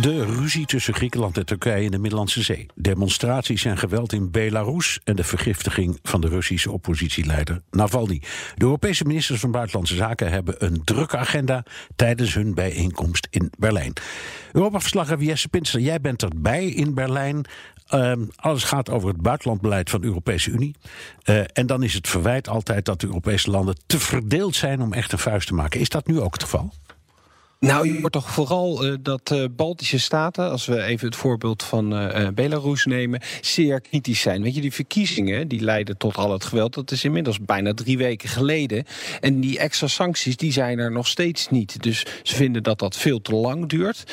De ruzie tussen Griekenland en Turkije in de Middellandse Zee. Demonstraties en geweld in Belarus en de vergiftiging van de Russische oppositieleider Navalny. De Europese ministers van Buitenlandse Zaken hebben een drukke agenda tijdens hun bijeenkomst in Berlijn. Europa-verslaggever Jesse Pinster, jij bent erbij in Berlijn. Ehm, alles gaat over het buitenlandbeleid van de Europese Unie. Eh, en dan is het verwijt altijd dat de Europese landen te verdeeld zijn om echt een vuist te maken. Is dat nu ook het geval? Nou, je hoort toch vooral uh, dat uh, Baltische staten, als we even het voorbeeld van uh, Belarus nemen, zeer kritisch zijn. Weet je, die verkiezingen die leiden tot al het geweld, dat is inmiddels bijna drie weken geleden. En die extra sancties, die zijn er nog steeds niet. Dus ze vinden dat dat veel te lang duurt.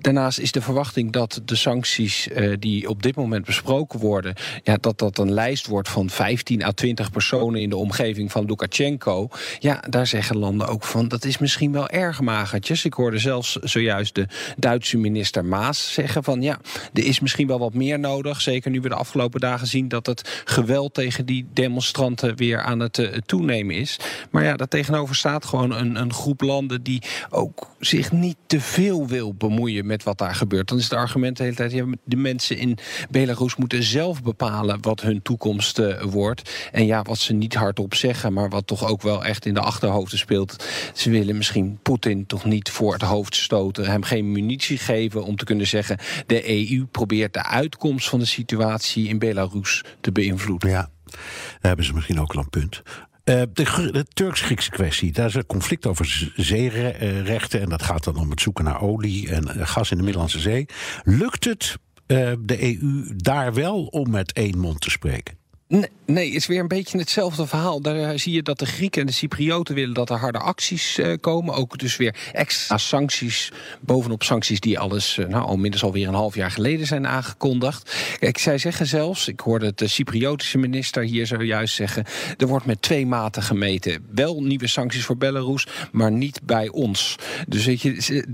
Daarnaast is de verwachting dat de sancties uh, die op dit moment besproken worden, ja, dat dat een lijst wordt van 15 à 20 personen in de omgeving van Lukashenko. Ja, daar zeggen landen ook van dat is misschien wel erg magertjes. Ik hoorde zelfs zojuist de Duitse minister Maas zeggen van ja, er is misschien wel wat meer nodig. Zeker nu we de afgelopen dagen zien dat het geweld tegen die demonstranten weer aan het uh, toenemen is. Maar ja, daar tegenover staat gewoon een, een groep landen die ook zich niet te veel wil bemoeien met wat daar gebeurt. Dan is het argument de hele tijd: ja, de mensen in Belarus moeten zelf bepalen wat hun toekomst uh, wordt. En ja, wat ze niet hardop zeggen, maar wat toch ook wel echt in de achterhoofden speelt. Ze willen misschien Poetin toch niet voor het hoofd stoten, hem geen munitie geven om te kunnen zeggen: de EU probeert de uitkomst van de situatie in Belarus te beïnvloeden. Ja. Daar hebben ze misschien ook al een punt. Uh, de, Turks-Griekse kwestie, daar is een conflict over zeerechten. En dat gaat dan om het zoeken naar olie en gas in de Middellandse Zee. Lukt het uh, de EU daar wel om met één mond te spreken? Nee, het is weer een beetje hetzelfde verhaal. Daar zie je dat de Grieken en de Cyprioten willen dat er harde acties uh, komen. Ook dus weer extra sancties bovenop sancties die alles uh, nou, al minstens alweer een half jaar geleden zijn aangekondigd. Kijk, zij zeggen zelfs, ik hoorde de Cypriotische minister hier zojuist zeggen, er wordt met twee maten gemeten. Wel nieuwe sancties voor Belarus, maar niet bij ons. Dus weet je,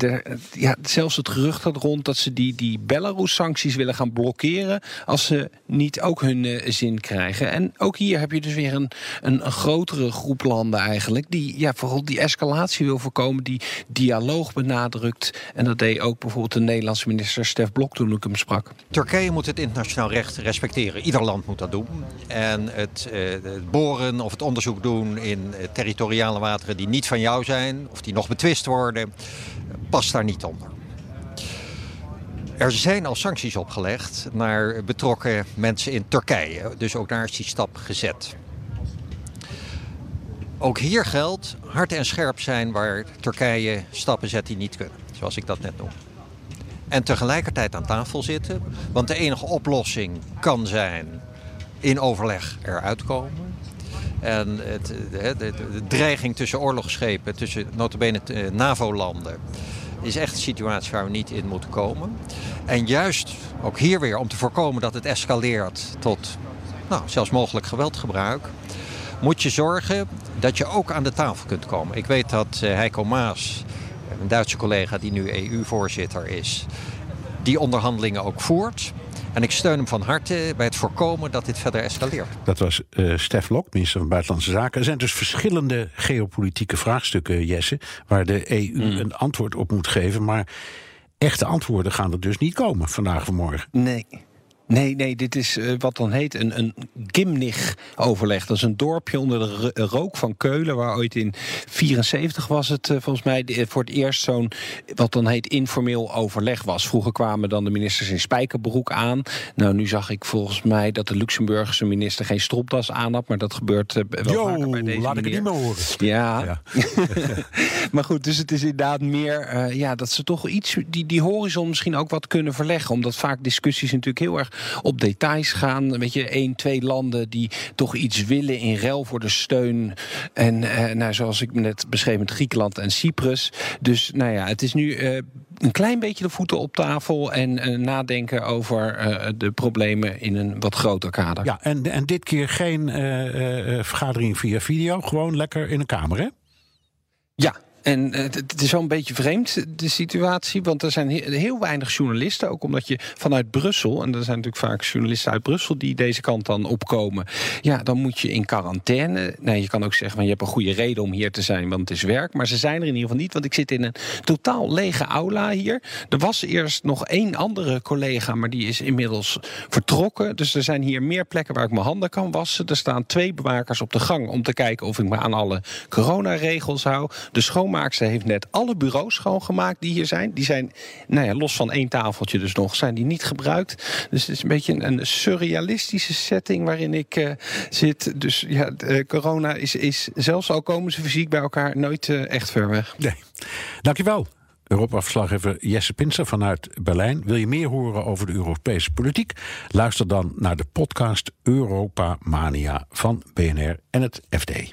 ja, zelfs het gerucht gaat rond dat ze die, die Belarus-sancties willen gaan blokkeren als ze niet ook hun zin krijgen. En ook hier heb je dus weer een, een, grotere groep landen eigenlijk... die ja, vooral die escalatie wil voorkomen, die dialoog benadrukt. En dat deed ook bijvoorbeeld de Nederlandse minister Stef Blok toen ik hem sprak. Turkije moet het internationaal recht respecteren. Ieder land moet dat doen. En het, uh, het boren of het onderzoek doen in uh, territoriale wateren die niet van jou zijn... of die nog betwist worden, past daar niet onder. Er zijn al sancties opgelegd naar betrokken mensen in Turkije. Dus ook daar is die stap gezet. Ook hier geldt hard en scherp zijn waar Turkije stappen zet die niet kunnen. Zoals ik dat net noem. En tegelijkertijd aan tafel zitten. Want de enige oplossing kan zijn in overleg eruit komen. En het, de, de, dreiging tussen oorlogsschepen, tussen notabene NAVO-landen is echt een situatie waar we niet in moeten komen. En juist ook hier weer om te voorkomen dat het escaleert tot nou, zelfs mogelijk geweldgebruik, moet je zorgen dat je ook aan de tafel kunt komen. Ik weet dat uh, Heiko Maas, een Duitse collega die nu EU-voorzitter is, die onderhandelingen ook voert. En ik steun hem van harte bij het voorkomen dat dit verder escaleert. Dat was uh, Stef Lok, minister van Buitenlandse Zaken. Er zijn dus verschillende geopolitieke vraagstukken, Jesse, waar de EU mm. een antwoord op moet geven. Maar echte antwoorden gaan er dus niet komen vandaag of morgen. Nee. Nee, nee, dit is uh, wat dan heet een, een Gimnich-overleg. Dat is een dorpje onder de rook van Keulen, waar ooit in 74 was het uh, volgens mij de, voor het eerst zo'n wat dan heet informeel overleg was. Vroeger kwamen dan de ministers in spijkerbroek aan. Nou, nu zag ik volgens mij dat de Luxemburgse minister geen stropdas aan had, maar dat gebeurt uh, wel Yo, vaker bij deze laat meneer. ik het niet meer horen. Ja. ja. maar goed, dus het is inderdaad meer uh, ja, dat ze toch iets die, die horizon misschien ook wat kunnen verleggen, omdat vaak discussies natuurlijk heel erg op details gaan. Weet je, één, twee landen die toch iets willen in ruil voor de steun. En uh, nou, zoals ik net beschreef met Griekenland en Cyprus. Dus nou ja, het is nu uh, een klein beetje de voeten op tafel en nadenken over de problemen in een wat groter kader. Ja, en, en dit keer geen vergadering via video, gewoon lekker in een kamer, hè? Ja, en eh, het is wel een beetje vreemd, de situatie. Want er zijn heel weinig journalisten. Ook omdat je vanuit Brussel, en er zijn natuurlijk vaak journalisten uit Brussel die deze kant dan opkomen. Ja, dan moet je in quarantaine. Nee, je kan ook zeggen, van, je hebt een goede reden om hier te zijn, want het is werk. Maar ze zijn er in ieder geval niet, want ik zit in een totaal lege aula hier. Er was eerst nog één andere collega, maar die is inmiddels vertrokken. Dus er zijn hier meer plekken waar ik mijn handen kan wassen. Er staan twee bewakers op de gang om te kijken of ik me aan alle coronaregels hou. De schoon schoonmaakster heeft net alle bureaus schoongemaakt die hier zijn. Die zijn, nou ja, los van één tafeltje dus nog, zijn die niet gebruikt. Dus het is een beetje een, surrealistische setting waarin ik uh, zit. Dus ja, uh, corona is, is, zelfs al komen ze fysiek bij elkaar, nooit uh, echt ver weg. Nee. Dankjewel. Europa-verslaggever Jesse Pinster vanuit Berlijn. Wil je meer horen over de Europese politiek? Luister dan naar de podcast Europa Mania van BNR en het FD.